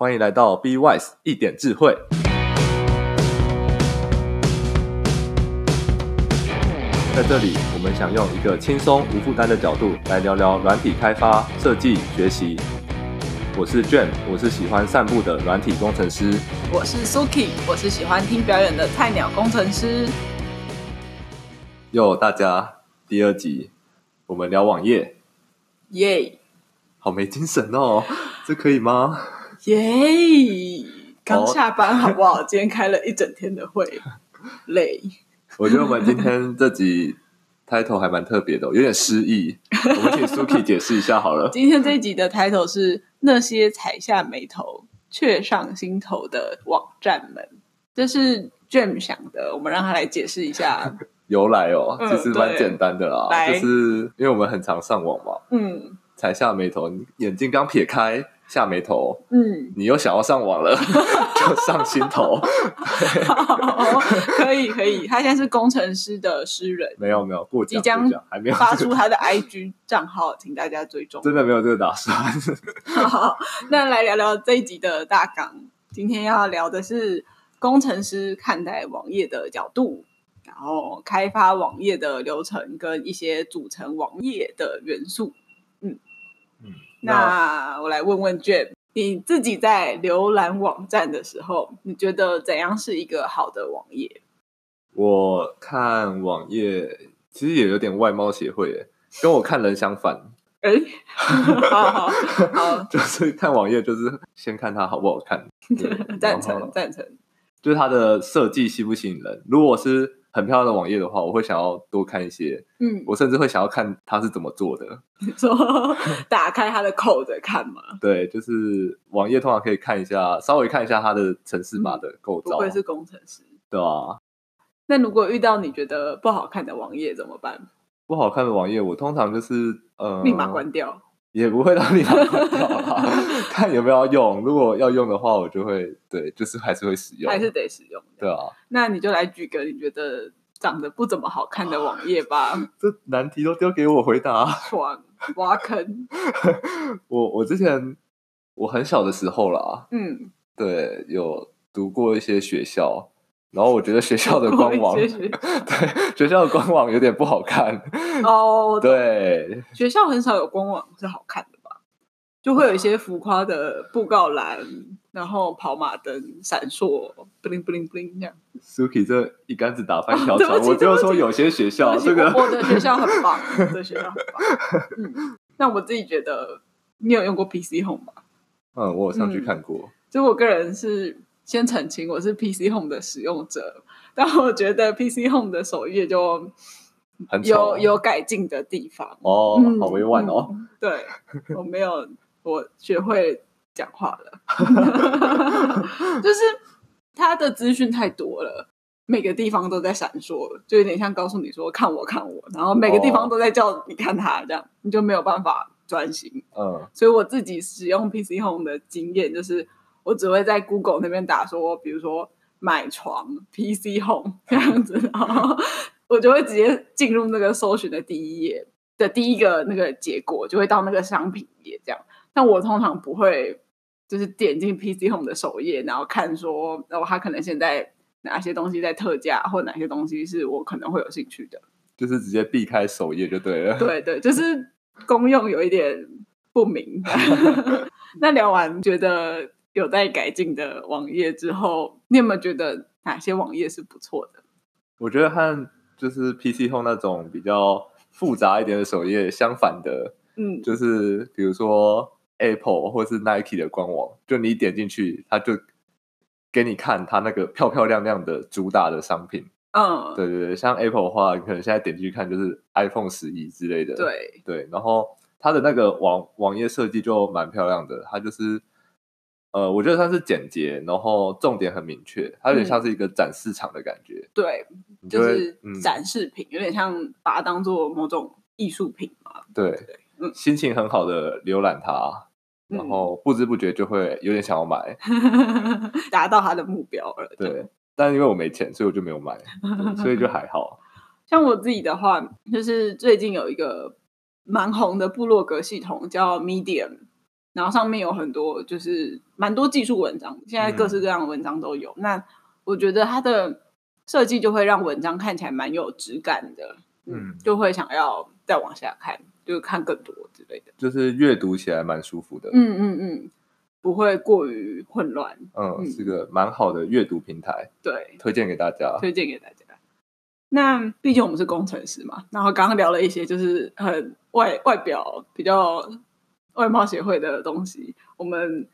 欢迎来到 Be Wise 一点智慧。在这里，我们想用一个轻松无负担的角度来聊聊软体开发、设计、学习。我是 James，我是喜欢散步的软体工程师。我是 Suki，我是喜欢听表演的菜鸟工程师。哟，大家，第二集，我们聊网页。耶、好没精神哦，这可以吗？耶！刚下班好不好？今天开了一整天的会，累。我觉得我们今天这集 title 还蛮特别的，有点诗意。我们请 Suki 解释一下好了。今天这一集的 title 是那些踩下眉头却上心头的网站们，这是 James 想的，我们让他来解释一下。由来哦，其实蛮简单的啦，嗯、就是因为我们很常上网嘛，嗯，踩下眉头，你眼睛刚撇开下眉头，嗯，你又想要上网了，就上心头，可以可以，他现在是工程师的诗人，没有没有，过奖即将还没有。发出他的 IG 账号，请大家追踪，真的没有这个打算。好，那来聊聊这一集的大纲，今天要聊的是工程师看待网页的角度。然后开发网页的流程跟一些组成网页的元素，那我来问问 James，你自己在浏览网站的时候，你觉得怎样是一个好的网页？我看网页其实也有点外貌协会，跟我看人相反。哎，好好好，就是看网页，就是先看它好不好看。赞成赞成，就是它的设计吸不吸引人？如果是很漂亮的网页的话，我会想要多看一些。嗯，我甚至会想要看它是怎么做的。说打开它的 code 看嘛？对，就是网页通常可以看一下，稍微看一下它的城市码的构造。不会是工程师，对啊。那如果遇到你觉得不好看的网页怎么办？不好看的网页，我通常就是呃，立马关掉。也不会让立马关掉啦，看有没有要用。如果要用的话，我就会对，就是还是会使用，还是得使用。对啊，那你就来举个你觉得长得不怎么好看的网页吧。这难题都丢给我回答，爽，挖坑。我我之前我很小的时候啦，嗯，对，有读过一些学校。然后我觉得学校的官网，对学校的官网有点不好看哦。Oh, 对，学校很少有官网是好看的吧？就会有一些浮夸的布告栏，然后跑马灯闪烁，bling bling bling 这样。Suki 这一竿子打翻一条船，我就说有些学校这个我，我的学校很棒，我的学校很棒。嗯，那我自己觉得，你有用过 PC Home 吗？嗯，我有上去看过。嗯、就我个人是。先澄清，我是 PC Home 的使用者，但我觉得 PC Home 的首页就有有改进的地方哦，好委婉哦。嗯、对，我没有，我学会讲话了，就是它的资讯太多了，每个地方都在闪烁，就有点像告诉你说看我看我，然后每个地方都在叫你看他，这样你就没有办法专心。嗯，所以我自己使用 PC Home 的经验就是。我只会在 Google 那边打说，比如说买床 PC Home 这样子，然后我就会直接进入那个搜寻的第一页的第一个那个结果，就会到那个商品页这样。但我通常不会就是点进 PC Home 的首页，然后看说，然后它可能现在哪些东西在特价，或哪些东西是我可能会有兴趣的，就是直接避开首页就对了。对对，就是功用有一点不明。那聊完觉得。有待改进的网页之后，你有没有觉得哪些网页是不错的？我觉得和就是 PC Home 那种比较复杂一点的首页相反的，嗯，就是比如说 Apple 或是 Nike 的官网，就你点进去，它就给你看它那个漂漂亮亮的主打的商品。嗯，对对对，像 Apple 的话，你可能现在点进去看就是 iPhone 十一之类的。对对，然后它的那个网网页设计就蛮漂亮的，它就是。呃，我觉得它是简洁，然后重点很明确，它有点像是一个展示场的感觉。嗯、对，就是展示品，嗯、有点像把它当做某种艺术品嘛。对，对嗯，心情很好的浏览它，然后不知不觉就会有点想要买，达到它的目标了。对，但因为我没钱，所以我就没有买，所以就还好。像我自己的话，就是最近有一个蛮红的部落格系统叫 Medium。然后上面有很多就是蛮多技术文章，现在各式各样的文章都有。嗯、那我觉得它的设计就会让文章看起来蛮有质感的，嗯，就会想要再往下看，就是看更多之类的，就是阅读起来蛮舒服的，嗯嗯嗯，不会过于混乱，嗯，嗯。是个蛮好的阅读平台，对，推荐给大家，推荐给大家。那毕竟我们是工程师嘛，然后刚刚聊了一些就是很外外表比较外貌协会的东西，我们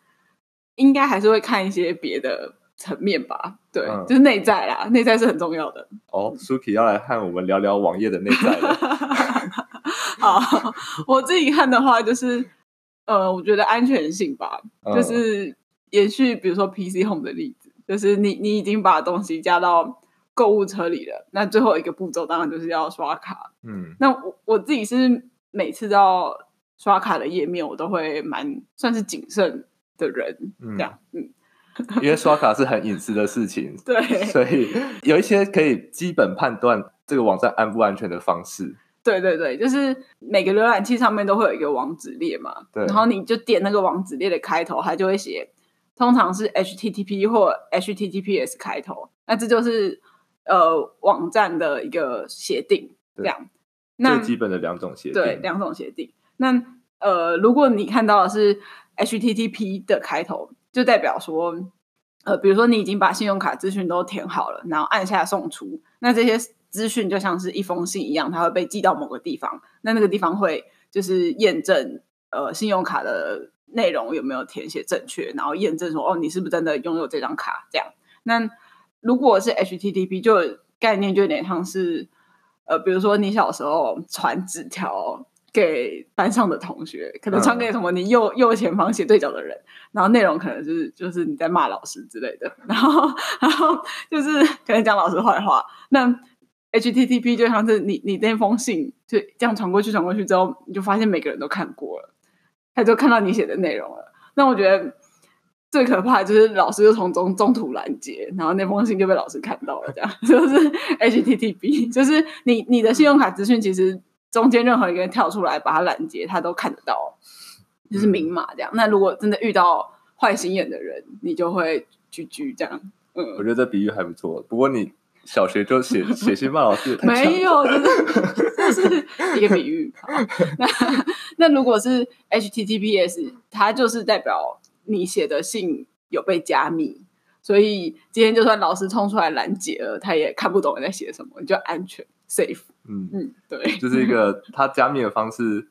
应该还是会看一些别的层面吧。对，嗯、就是内在啦，内在是很重要的。哦，Suki 要来和我们聊聊网页的内在了。好，我自己看的话，就是呃，我觉得安全性吧，嗯、就是延续比如说 PC Home 的例子，就是你你已经把东西加到。购物车里的那最后一个步骤，当然就是要刷卡。嗯，那我我自己是每次到刷卡的页面，我都会蛮算是谨慎的人，嗯、这样。嗯，因为刷卡是很隐私的事情，对，所以有一些可以基本判断这个网站安不安全的方式。对对对，就是每个浏览器上面都会有一个网址列嘛，对，然后你就点那个网址列的开头，它就会写，通常是 HTTP 或 HTTPS 开头，那这就是。呃，网站的一个协定这样，那最基本的两种协定，对，两种协定。那呃，如果你看到的是 HTTP 的开头，就代表说，呃，比如说你已经把信用卡资讯都填好了，然后按下送出，那这些资讯就像是一封信一样，它会被寄到某个地方，那那个地方会就是验证呃信用卡的内容有没有填写正确，然后验证说哦你是不是真的拥有这张卡这样，那。如果是 HTTP，就概念就有点像是，呃，比如说你小时候传纸条给班上的同学，可能传给什么你右、嗯、右前方斜对角的人，然后内容可能就是就是你在骂老师之类的，然后然后就是可能讲老师坏话。那 HTTP 就像是你你那封信就这样传过去传过去之后，你就发现每个人都看过了，他就看到你写的内容了。那我觉得。最可怕的就是老师又从中中途拦截，然后那封信就被老师看到了，这样 就是 HTTP，就是你你的信用卡资讯其实中间任何一个人跳出来把他拦截，他都看得到，就是明码这样。嗯、那如果真的遇到坏心眼的人，你就会 GG 这样。嗯，我觉得这比喻还不错。不过你小学就写写信骂老师没有，就是这是一个比喻。那 那如果是 HTTPS，它就是代表。你写的信有被加密，所以今天就算老师冲出来拦截了，他也看不懂你在写什么，你就安全 safe。嗯。嗯，对，就是一个他加密的方式，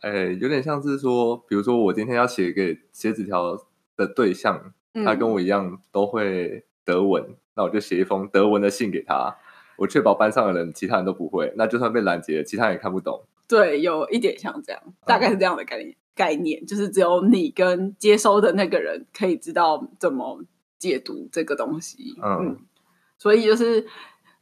哎，有点像是说，比如说我今天要写给写纸条的对象，他跟我一样都会德文，嗯、那我就写一封德文的信给他，我确保班上的人其他人都不会，那就算被拦截，其他人也看不懂。对，有一点像这样，大概是这样的概念。嗯概念就是只有你跟接收的那个人可以知道怎么解读这个东西，嗯，嗯，所以就是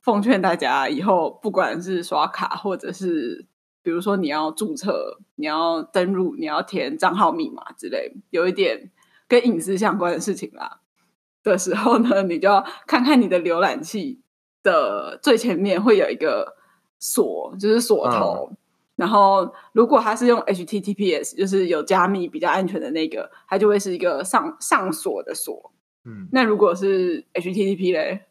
奉劝大家以后不管是刷卡或者是比如说你要注册、你要登录、你要填账号密码之类，有一点跟隐私相关的事情啦的时候呢，你就要看看你的浏览器的最前面会有一个锁，就是锁头。嗯然后，如果它是用 HTTPS，就是有加密比较安全的那个，它就会是一个上上锁的锁。嗯，那如果是 HTTP 嘞，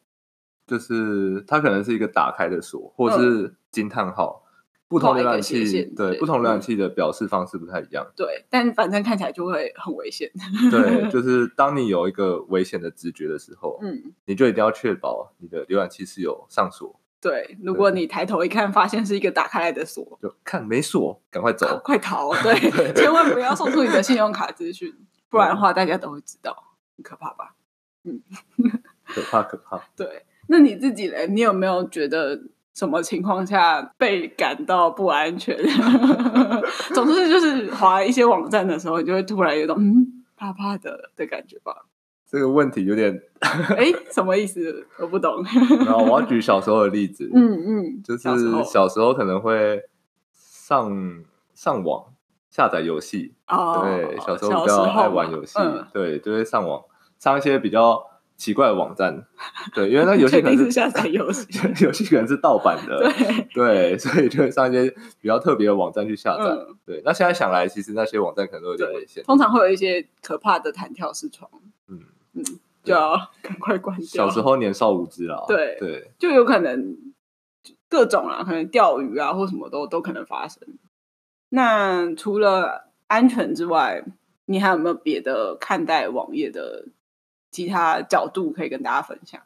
就是它可能是一个打开的锁，或是惊叹号。嗯、不同浏览器对，不同浏览器的表示方式不太一样。对，但反正看起来就会很危险。对，就 是当你有一个危险的直觉的时候，嗯，你就一定要确保你的浏览器是有上锁。对，如果你抬头一看，发现是一个打开来的锁，就看没锁，赶快走，快逃！对，对千万不要送出你的信用卡资讯，不然的话大家都会知道，很可怕吧？嗯，可怕可怕。对，那你自己嘞？你有没有觉得什么情况下被感到不安全？总之就是滑一些网站的时候，你就会突然有种嗯怕怕的的感觉吧。这个问题有点，哎，什么意思？我不懂。然后我要举小时候的例子，嗯嗯，就是小时候可能会上上网下载游戏，对，小时候比较爱玩游戏，对，就会上网上一些比较奇怪的网站，对，因为那 游戏可能是下载游戏，游戏可能是盗版的，对。对，所以就会上一些比较特别的网站去下载。嗯、对，那现在想来，其实那些网站可能都有点危险，通常会有一些可怕的弹跳视窗，嗯嗯，就要赶快关掉。小时候年少无知啊，对对，就有可能各种啊，可能钓鱼啊或什么都都可能发生。那除了安全之外，你还有没有别的看待网页的？其他角度可以跟大家分享。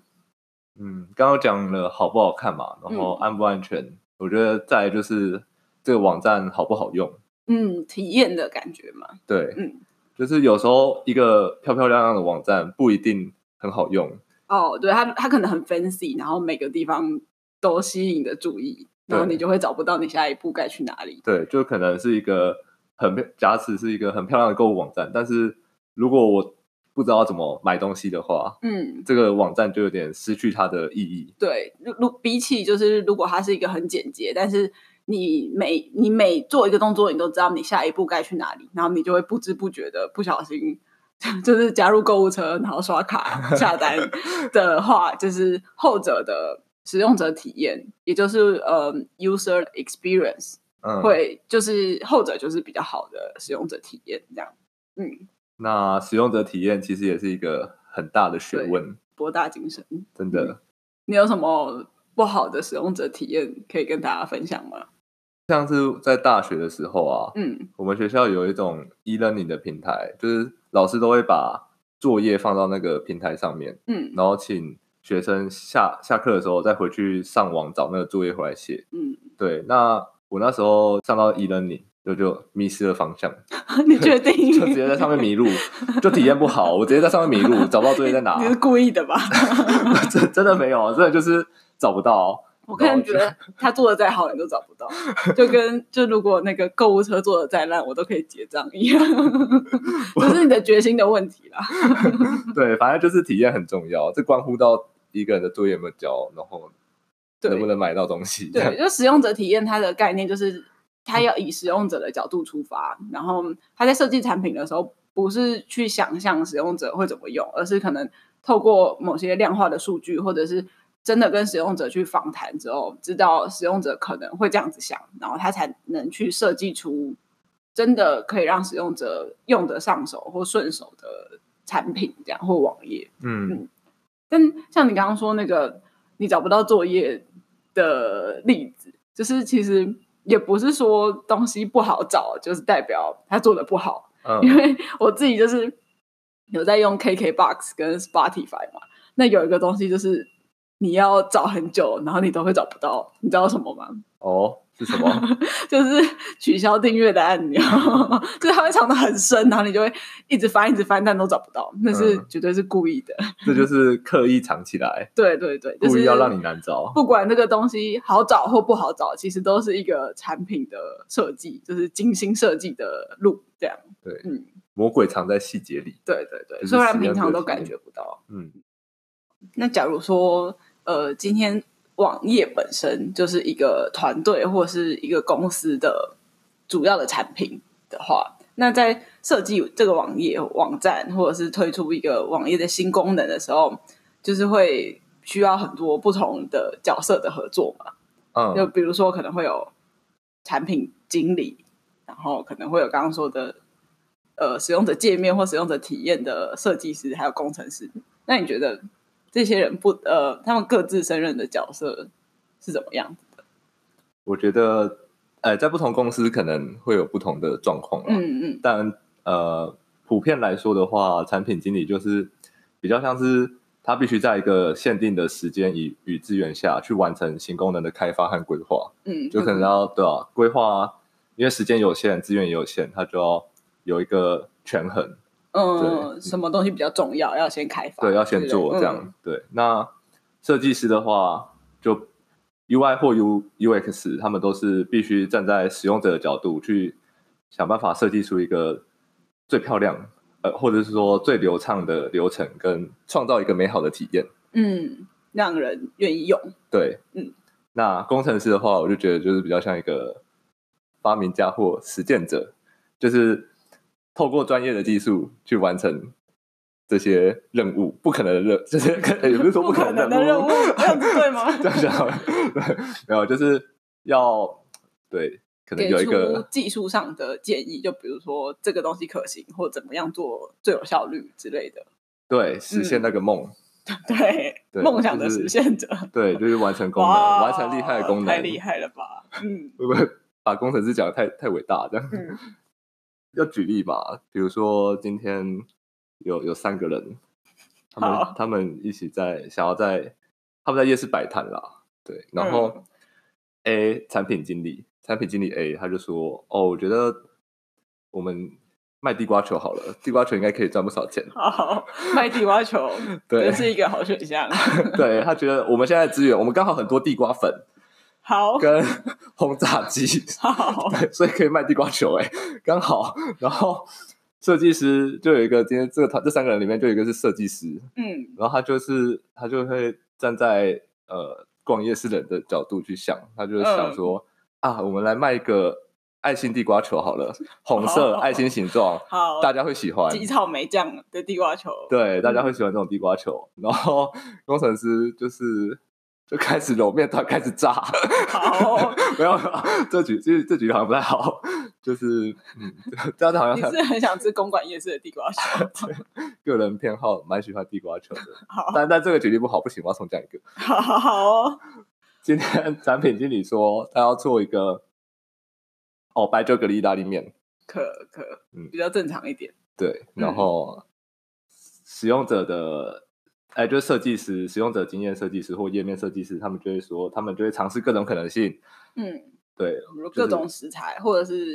嗯，刚刚讲了好不好看嘛，然后安不安全，嗯、我觉得再就是这个网站好不好用。嗯，体验的感觉嘛。对，嗯，就是有时候一个漂漂亮亮的网站不一定很好用。哦，对，它它可能很 fancy，然后每个地方都吸引你的注意，然后你就会找不到你下一步该去哪里。对，就可能是一个很假使是一个很漂亮的购物网站，但是如果我不知道怎么买东西的话，嗯，这个网站就有点失去它的意义。对，如比起就是如果它是一个很简洁，但是你每你每做一个动作，你都知道你下一步该去哪里，然后你就会不知不觉的不小心 就是加入购物车，然后刷卡下单的话，就是后者的使用者体验，也就是呃 user experience，嗯，会就是后者就是比较好的使用者体验这样，嗯。那使用者体验其实也是一个很大的学问，博大精深，真的。你有什么不好的使用者体验可以跟大家分享吗？像是在大学的时候啊，嗯，我们学校有一种 e-learning 的平台，就是老师都会把作业放到那个平台上面，嗯，然后请学生下下课的时候再回去上网找那个作业回来写，嗯，对。那我那时候上到 e-learning。就就迷失了方向，你确定？就直接在上面迷路，就体验不好。我直接在上面迷路，找不到作业在哪。你是故意的吧？真真的没有，真的就是找不到。我个人觉得他做的再好，你都找不到。就跟就如果那个购物车做的再烂，我都可以结账一样。这是你的决心的问题啦。对，反正就是体验很重要，这关乎到一个人的作业有没有交，然后能不能买到东西。对，就使用者体验它的概念就是。他要以使用者的角度出发，然后他在设计产品的时候，不是去想象使用者会怎么用，而是可能透过某些量化的数据，或者是真的跟使用者去访谈之后，知道使用者可能会这样子想，然后他才能去设计出真的可以让使用者用得上手或顺手的产品，这样或网页。嗯，嗯，但像你刚刚说那个你找不到作业的例子，就是其实。也不是说东西不好找，就是代表他做的不好。嗯，因为我自己就是有在用 KKBOX 跟 Spotify 嘛，那有一个东西就是你要找很久，然后你都会找不到，你知道什么吗？哦。是什么？就是取消订阅的按钮，就是它会藏得很深，然后你就会一直翻，一直翻，但都找不到。那是绝对是故意的，嗯、这就是刻意藏起来。对 对对，故意要让你难找。不管这个东西好找或不好找，其实都是一个产品的设计，就是精心设计的路。这样，对，嗯，魔鬼藏在细节里。对对对，虽然平常都感觉不到。嗯，那假如说，呃，今天。网页本身就是一个团队或是一个公司的主要的产品的话，那在设计这个网页网站，或者是推出一个网页的新功能的时候，就是会需要很多不同的角色的合作嘛。嗯，就比如说可能会有产品经理，然后可能会有刚刚说的呃使用者界面或使用者体验的设计师，还有工程师。那你觉得？这些人不呃，他们各自胜任的角色是怎么样子的？我觉得，呃，在不同公司可能会有不同的状况。嗯嗯。但呃，普遍来说的话，产品经理就是比较像是他必须在一个限定的时间与与资源下去完成新功能的开发和规划。嗯。就可能要对啊，规划，因为时间有限，资源也有限，他就要有一个权衡。嗯，什么东西比较重要？要先开发，对，要先做这样。嗯、对，那设计师的话，就 UI 或 U UX，他们都是必须站在使用者的角度去想办法设计出一个最漂亮，呃，或者是说最流畅的流程，跟创造一个美好的体验。嗯，让人愿意用。对，嗯。那工程师的话，我就觉得就是比较像一个发明家或实践者，就是。透过专业的技术去完成这些任务，不可能的任，就是也不是说不可能的任务，这样子对吗？这样讲，对，没有，就是要对，可能有一个技术上的建议，就比如说这个东西可行，或怎么样做最有效率之类的。对，实现那个梦。嗯、对，对，梦想的实现者。对，就是完成功能，完成厉害的功能，太厉害了吧？嗯，会不会把工程师讲的太太伟大？这样，嗯、要举例吧，比如说今天。有有三个人，他们他们一起在想要在他们在夜市摆摊啦，对，然后 A、嗯、产品经理产品经理 A 他就说哦，我觉得我们卖地瓜球好了，地瓜球应该可以赚不少钱。好，卖地瓜球 对，是一个好选项。对，他觉得我们现在资源，我们刚好很多地瓜粉，好。跟轰炸机，好，对，所以可以卖地瓜球，哎，刚好，然后。设计师就有一个，今天这个团这三个人里面就有一个是设计师，嗯，然后他就是他就会站在呃逛夜市人的角度去想，他就是想说、嗯、啊，我们来卖一个爱心地瓜球好了，红色爱心形状，好，大家会喜欢，挤草莓酱的地瓜球，对，大家会喜欢这种地瓜球，嗯、然后工程师就是。就开始揉面团，开始炸。好，没有，这局这这局好像不太好。就是，嗯，这样子好像你是很想吃公馆夜市的地瓜球。个人偏好蛮喜欢地瓜球的。好，但但这个决定不好，不行，我要重讲一个。好好好哦。今天产品经理说他要做一个哦白酒蛤蜊意大利面，可可，嗯，比较正常一点。对，然后使用者的。哎，就是设计师、使用者经验设计师或页面设计师，他们就会说，他们就会尝试各种可能性。嗯，对，各种食材，就是、或者是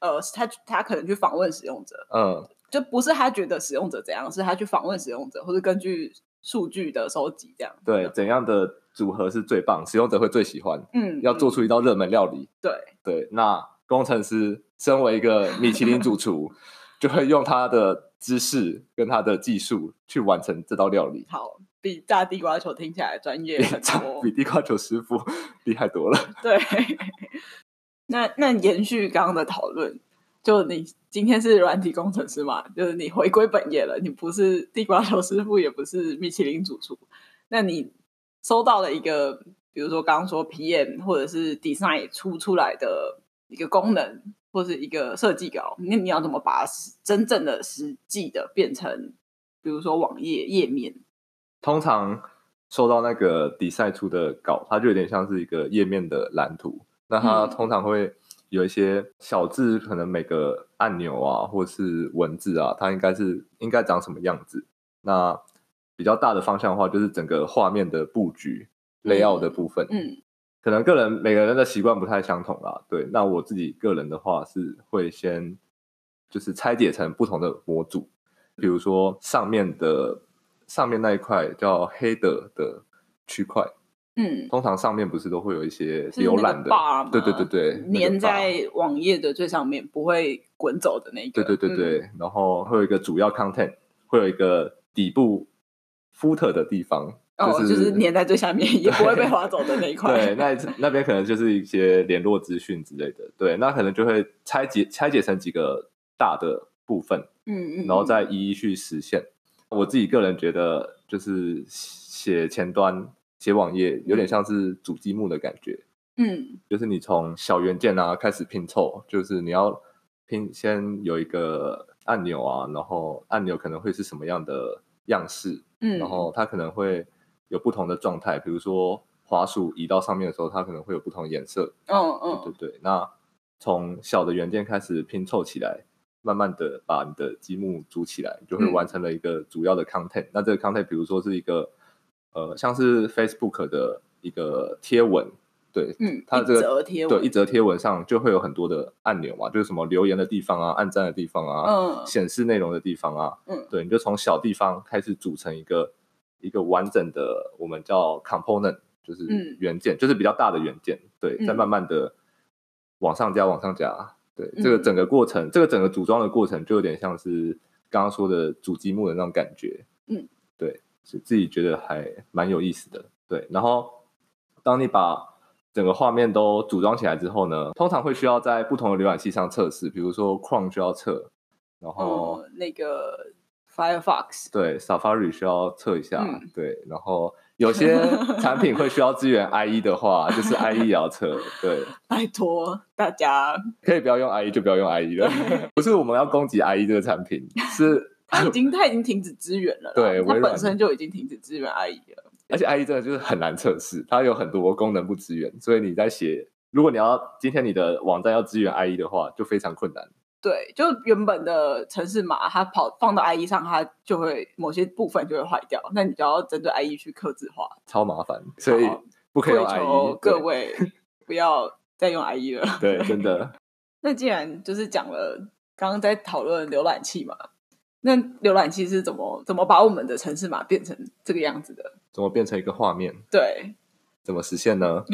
呃，他他可能去访问使用者，嗯，就不是他觉得使用者怎样，是他去访问使用者，或者根据数据的收集这样。对，怎样的组合是最棒，使用者会最喜欢。嗯，要做出一道热门料理。对对，那工程师身为一个米其林主厨，就会用他的。知识跟他的技术去完成这道料理，好，比炸地瓜球听起来专业很多，比地瓜球师傅 厉害多了。对，那那延续刚刚的讨论，就你今天是软体工程师嘛？就是你回归本业了，你不是地瓜球师傅，也不是米其林主厨，那你收到了一个，比如说刚刚说 PM 或者是 Design 出出来的一个功能。或是一个设计稿，那你要怎么把真正的实际的变成，比如说网页页面？通常收到那个 design 出的稿，它就有点像是一个页面的蓝图。那它通常会有一些小字，可能每个按钮啊，或是文字啊，它应该是应该长什么样子。那比较大的方向的话，就是整个画面的布局、layout 的部分。嗯。嗯可能个人每个人的习惯不太相同啦，对。那我自己个人的话是会先就是拆解成不同的模组，比如说上面的上面那一块叫 header 的区块，嗯，通常上面不是都会有一些浏览的，对对对对，粘在网页的最上面不会滚走的那个，对对对对。嗯、然后会有一个主要 content，会有一个底部 footer 的地方。哦，就是粘在最下面，也不会被划走的那一块。对，那那边可能就是一些联络资讯之类的。对，那可能就会拆解拆解成几个大的部分，嗯嗯，然后再一一去实现。我自己个人觉得，就是写前端、写网页，有点像是主积木的感觉。嗯，就是你从小元件啊开始拼凑，就是你要拼，先有一个按钮啊，然后按钮可能会是什么样的样式，嗯，然后它可能会。有不同的状态，比如说滑鼠移到上面的时候，它可能会有不同颜色。嗯嗯，对对对。那从小的元件开始拼凑起来，慢慢的把你的积木组起来，就会完成了一个主要的 content。嗯、那这个 content，比如说是一个呃，像是 Facebook 的一个贴文，对，嗯，它这个对，一则贴文上就会有很多的按钮嘛，就是什么留言的地方啊，按赞的地方啊，嗯，显示内容的地方啊，嗯，对，你就从小地方开始组成一个。一个完整的，我们叫 component，就是元件，嗯、就是比较大的元件，对，再慢慢的往上加，往上加，对，嗯、这个整个过程，这个整个组装的过程，就有点像是刚刚说的主积木的那种感觉，嗯，对，是自己觉得还蛮有意思的，对。然后，当你把整个画面都组装起来之后呢，通常会需要在不同的浏览器上测试，比如说 Chrome 就要测，然后、嗯、那个。Firefox，对，Safari 需要测一下，嗯、对，然后有些 产品会需要支援 IE 的话，就是 IE 也要测，对，拜托大家。可以不要用 IE 就不要用 IE 了，不是我们要攻击 IE 这个产品，是它已经它已经停止支援了，对，它本身就已经停止支援 IE 了，而且 IE 真的就是很难测试，它有很多功能不支援，所以你在写，如果你要今天你的网站要支援 IE 的话，就非常困难。对，就原本的城市码，它跑放到 IE 上，它就会某些部分就会坏掉。那你就要针对 IE 去客制化，超麻烦，所以不可以用 IE。各位不要再用 IE 了。对，真的。那既然就是讲了，刚刚在讨论浏览器嘛，那浏览器是怎么怎么把我们的城市码变成这个样子的？怎么变成一个画面？对，怎么实现呢？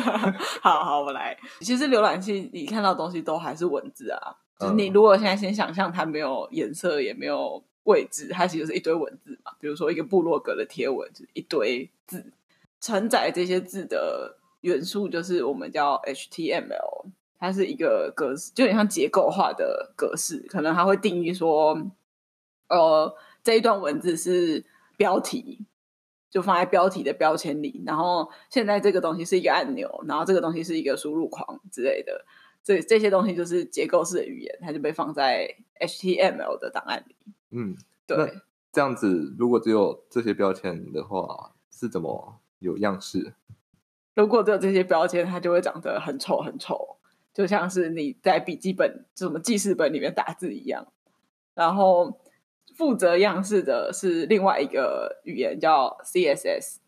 好好，我来。其实浏览器你看到的东西都还是文字啊。就是你如果现在先想象它没有颜色也没有位置，它其实是一堆文字嘛。比如说一个部落格的贴文，就是一堆字，承载这些字的元素就是我们叫 HTML，它是一个格式，就有点像结构化的格式。可能它会定义说，呃，这一段文字是标题，就放在标题的标签里。然后现在这个东西是一个按钮，然后这个东西是一个输入框之类的。这这些东西就是结构式的语言，它就被放在 HTML 的档案里。嗯，对。这样子，如果只有这些标签的话，是怎么有样式？如果只有这些标签，它就会长得很丑很丑，就像是你在笔记本、什么记事本里面打字一样。然后负责样式的是另外一个语言，叫 CSS。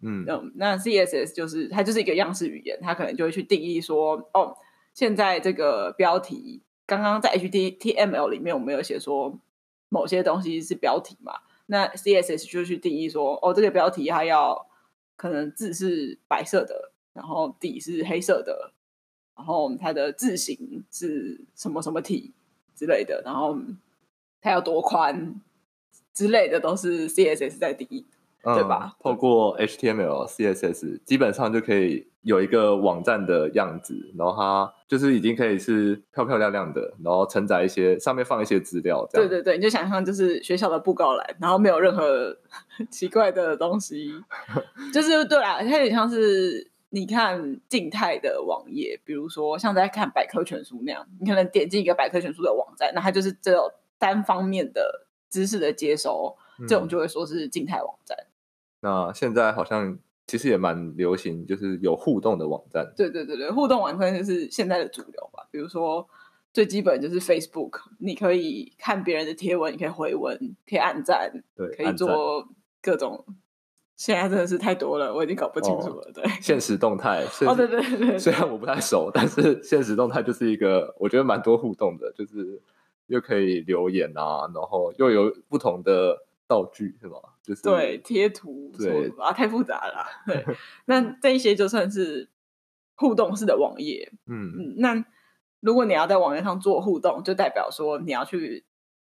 嗯嗯，那 CSS 就是它就是一个样式语言，它可能就会去定义说，哦。现在这个标题，刚刚在 HTML 里面，我们有写说某些东西是标题嘛？那 CSS 就去定义说，哦，这个标题它要可能字是白色的，然后底是黑色的，然后它的字型是什么什么体之类的，然后它要多宽之类的，都是 CSS 在定义。对吧？嗯，透过 HTML、CSS，基本上就可以有一个网站的样子，然后它就是已经可以是漂漂亮亮的，然后承载一些上面放一些资料。这样。对对对，你就想象就是学校的布告栏，然后没有任何 奇怪的东西，就是对啦，它有点像是你看静态的网页，比如说像在看百科全书那样，你可能点进一个百科全书的网站，那它就是只有单方面的知识的接收，这种就会说是静态网站。嗯那现在好像其实也蛮流行，就是有互动的网站。对对对对，互动网站就是现在的主流吧。比如说最基本就是 Facebook，你可以看别人的贴文，你可以回文，可以按赞，对，可以做各种。现在真的是太多了，我已经搞不清楚了。哦、对，现实动态。哦，对对对，对，虽然我不太熟，但是现实动态就是一个我觉得蛮多互动的，就是又可以留言啊，然后又有不同的。道具是吗？就是对贴图，对啊，太复杂了。对，那这一些就算是互动式的网页。嗯嗯，那如果你要在网页上做互动，就代表说你要去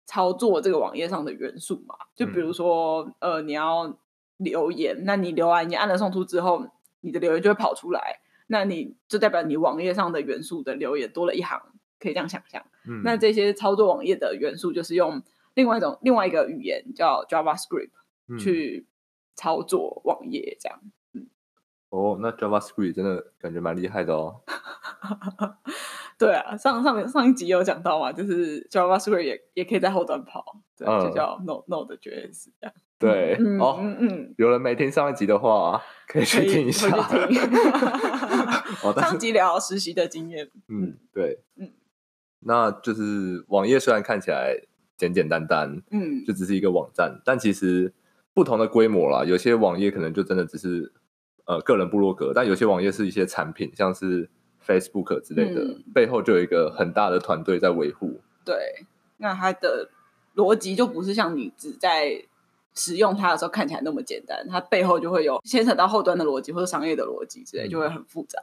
操作这个网页上的元素嘛。就比如说，嗯、呃，你要留言，那你留完，你按了送出之后，你的留言就会跑出来，那你就代表你网页上的元素的留言多了一行，可以这样想象。嗯，那这些操作网页的元素就是用。另外一种另外一个语言叫 JavaScript，嗯，去操作网页这样。嗯，哦，那 JavaScript 真的感觉蛮厉害的哦。对啊，上上上一集有讲到嘛，就是 JavaScript 也也可以在后端跑，对，嗯，就叫 Node Node.js 这样。对，嗯，哦，嗯嗯，有人没听上一集的话，可以去听一下。上集聊实习的经验。嗯，对，嗯，那就是网页虽然看起来。简简单单，嗯，就只是一个网站，但其实不同的规模啦，有些网页可能就真的只是呃个人部落格，但有些网页是一些产品，像是 Facebook 之类的，嗯，背后就有一个很大的团队在维护。对，那它的逻辑就不是像你只在使用它的时候看起来那么简单，它背后就会有牵扯到后端的逻辑或者商业的逻辑之类，就会很复杂。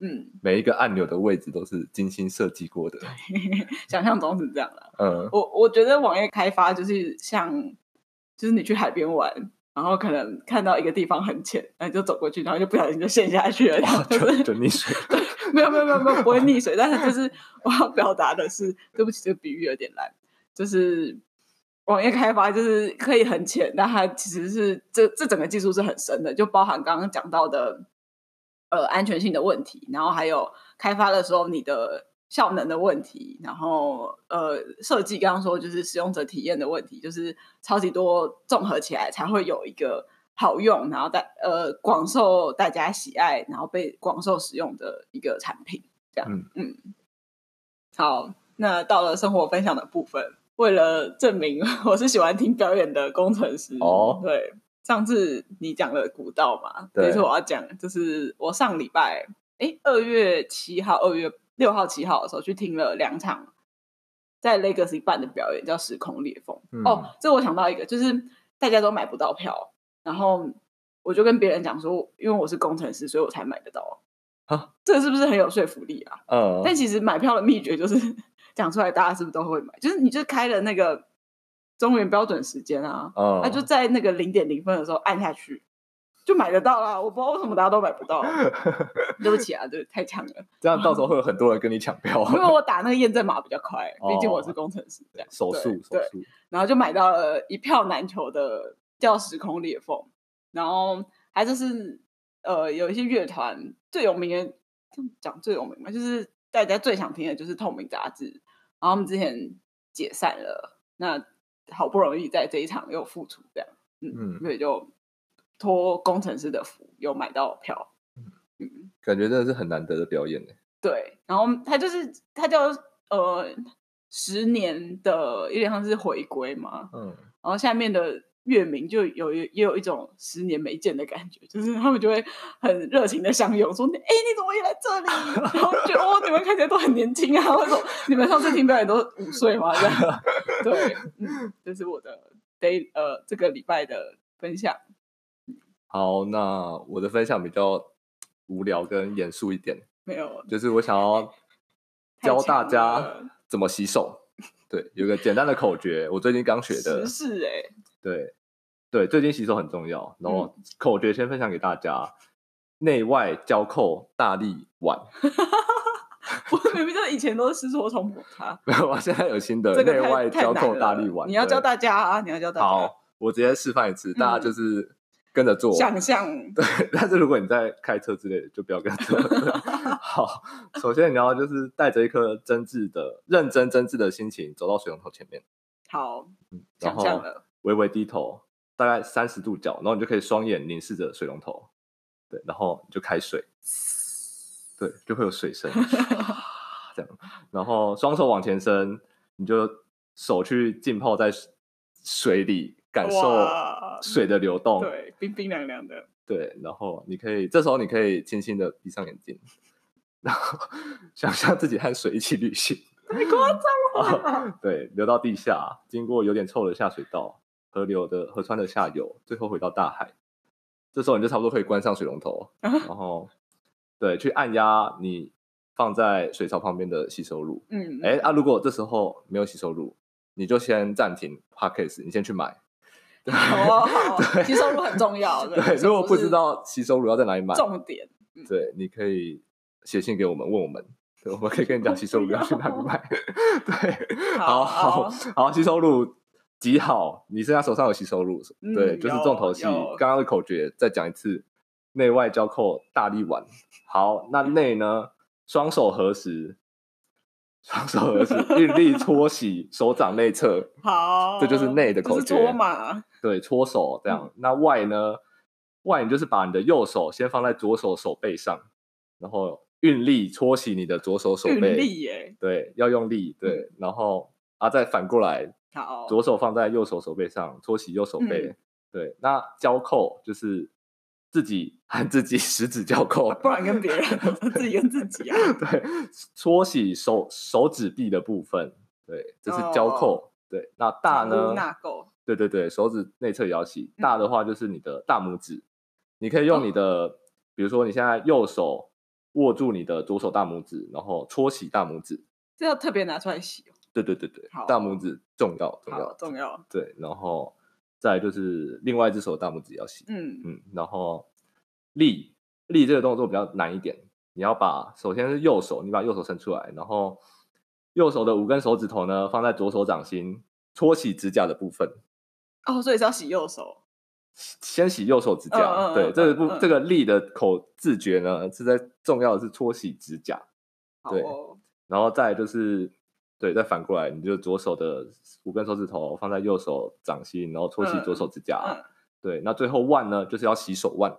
嗯，每一个按钮的位置都是精心设计过的，想象中是这样的。嗯，我我觉得网页开发就是像，就是你去海边玩，然后可能看到一个地方很浅，然后就走过去，然后就不小心就陷下去了，然后就是就溺水。没有没有没有没有不会溺水，但是就是我要表达的是，对不起，这个比喻有点烂，就是网页开发就是可以很浅，但它其实是这这整个技术是很深的，就包含刚刚讲到的呃安全性的问题，然后还有开发的时候你的效能的问题，然后呃设计刚刚说就是使用者体验的问题，就是超级多综合起来才会有一个好用，然后大呃广受大家喜爱，然后被广受使用的一个产品，这样嗯，嗯，好，那到了生活分享的部分。为了证明 我是喜欢听表演的工程师哦，对，上次你讲了古道嘛，这次我要讲，就是我上礼拜哎，二月七号、二月六号、七号的时候去听了两场在 Legacy 办的表演，叫《时空裂缝》。嗯、哦，这我想到一个，就是大家都买不到票，然后我就跟别人讲说，因为我是工程师，所以我才买得到。啊，这个是不是很有说服力啊？嗯，但其实买票的秘诀就是。讲出来，大家是不是都会买？就是你就开了那个中原标准时间啊，那、嗯、就在那个零点零分的时候按下去，就买得到啦。我不知道为什么大家都买不到，对不起啊，对，太强了。这样到时候会有很多人跟你抢票，因为我打那个验证码比较快，毕竟我是工程师，这样手速手速。然后就买到了一票难求的叫《时空裂缝》，然后还就是呃有一些乐团最有名的，讲最有名嘛，就是。大家最想听的就是透明杂志，然后我们之前解散了，那好不容易在这一场又复出，这样，嗯，所以就托工程师的福，有买到票，嗯，感觉真的是很难得的表演呢。对，然后他就是他叫呃十年的，有点像是回归嘛，嗯，然后下面的。乐迷就有也有一种十年没见的感觉，就是他们就会很热情的相拥，说：“哎、欸，你怎么也来这里？”然后觉得哦，你们看起来都很年轻啊！我说：“你们上次听表演都五岁吗？”这样 对，嗯，这是我的 day 呃这个礼拜的分享。好，那我的分享比较无聊跟严肃一点，没有，就是我想要 教大家怎么洗手。对，有个简单的口诀，我最近刚学的。是哎。对，对，最近洗手很重要。然后口诀先分享给大家：内外交扣，大力腕。我明明就以前都是湿搓冲摩擦，没有，我现在有新的内外交扣大力碗。你要教大家啊！你要教大家。好，我直接示范一次，大家就是跟着做。想象。对，但是如果你在开车之类的，就不要跟着做。好，首先你要就是带着一颗真挚的、认真真挚的心情走到水龙头前面。好，想象了。微微低头，大概三十度角，然后你就可以双眼凝视着水龙头，对，然后你就开水，对，就会有水声，这样，然后双手往前伸，你就手去浸泡在水里，感受水的流动，对，冰冰凉凉的，对，然后你可以这时候你可以轻轻的闭上眼睛，然后 想象自己和水一起旅行，太夸张了，哦，对，流到地下，经过有点臭的下水道。河流的河川的下游，最后回到大海。这时候你就差不多可以关上水龙头，然后对，去按压你放在水槽旁边的吸收乳。嗯，哎啊，如果这时候没有吸收乳，你就先暂停 Podcast，你先去买。对好，好，洗手乳很重要。对，对，如果不知道吸收乳要在哪里买，重点。对，你可以写信给我们，问我们，对，我们可以跟你讲吸收乳要去哪里买。对，好好好，好，洗手乳。挤好，你现在手上有吸收乳，嗯、对，就是重头戏。刚刚的口诀再讲一次，内外交扣，大力丸。好，那内呢？双手合十，双手合十，运力搓洗手掌内侧。好，这就是内的口诀。搓嘛？对，搓手这样。嗯、那外呢？外你就是把你的右手先放在左手手背上，然后运力搓洗你的左手手背。运力耶？对，要用力。对，嗯、然后啊，再反过来。好，左手放在右手手背上搓洗右手背，嗯、对，那交扣就是自己和自己十指交扣，不然跟别人，自己跟自己啊，对，搓洗手手指臂的部分，对，这是交扣，哦、对，那大呢？纳垢，对对对，手指内侧也要洗，大的话就是你的大拇指，嗯、你可以用你的，哦、比如说你现在右手握住你的左手大拇指，然后搓洗大拇指，这要特别拿出来洗哦。对对对对，大拇指重要重要重要。对，然后再就是另外一只手大拇指要洗。嗯嗯，然后立立这个动作比较难一点，你要把首先是右手，你把右手伸出来，然后右手的五根手指头呢放在左手掌心，搓洗指甲的部分。哦，所以是要洗右手，先洗右手指甲。嗯嗯对，嗯这个部、嗯这个力的口自觉呢，是在重要的是搓洗指甲。对哦然后再就是，对，再反过来，你就左手的五根手指头放在右手掌心，然后搓洗左手指甲。嗯，对，那最后腕呢，就是要洗手腕。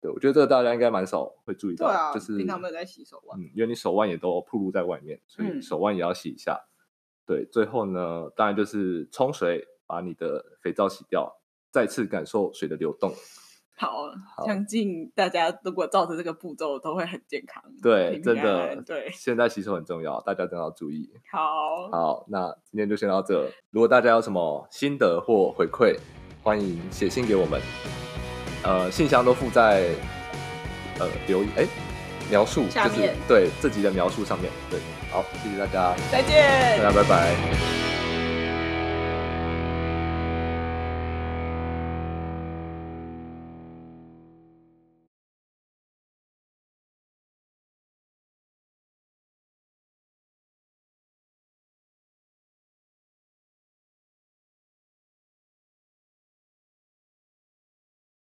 对，我觉得这个大家应该蛮少会注意到，啊，就是平常没有在洗手腕。嗯，因为你手腕也都暴露在外面，所以嗯手腕也要洗一下。对，最后呢，当然就是冲水，把你的肥皂洗掉，再次感受水的流动。好，好相信大家如果照着这个步骤，都会很健康。对，平真的，对，现在洗手很重要，大家真的要注意。好，好，那今天就先到这。如果大家有什么心得或回馈，欢迎写信给我们。呃，信箱都附在呃留言哎描述，就是对这集的描述上面。对，好，谢谢大家，再见，大家拜拜。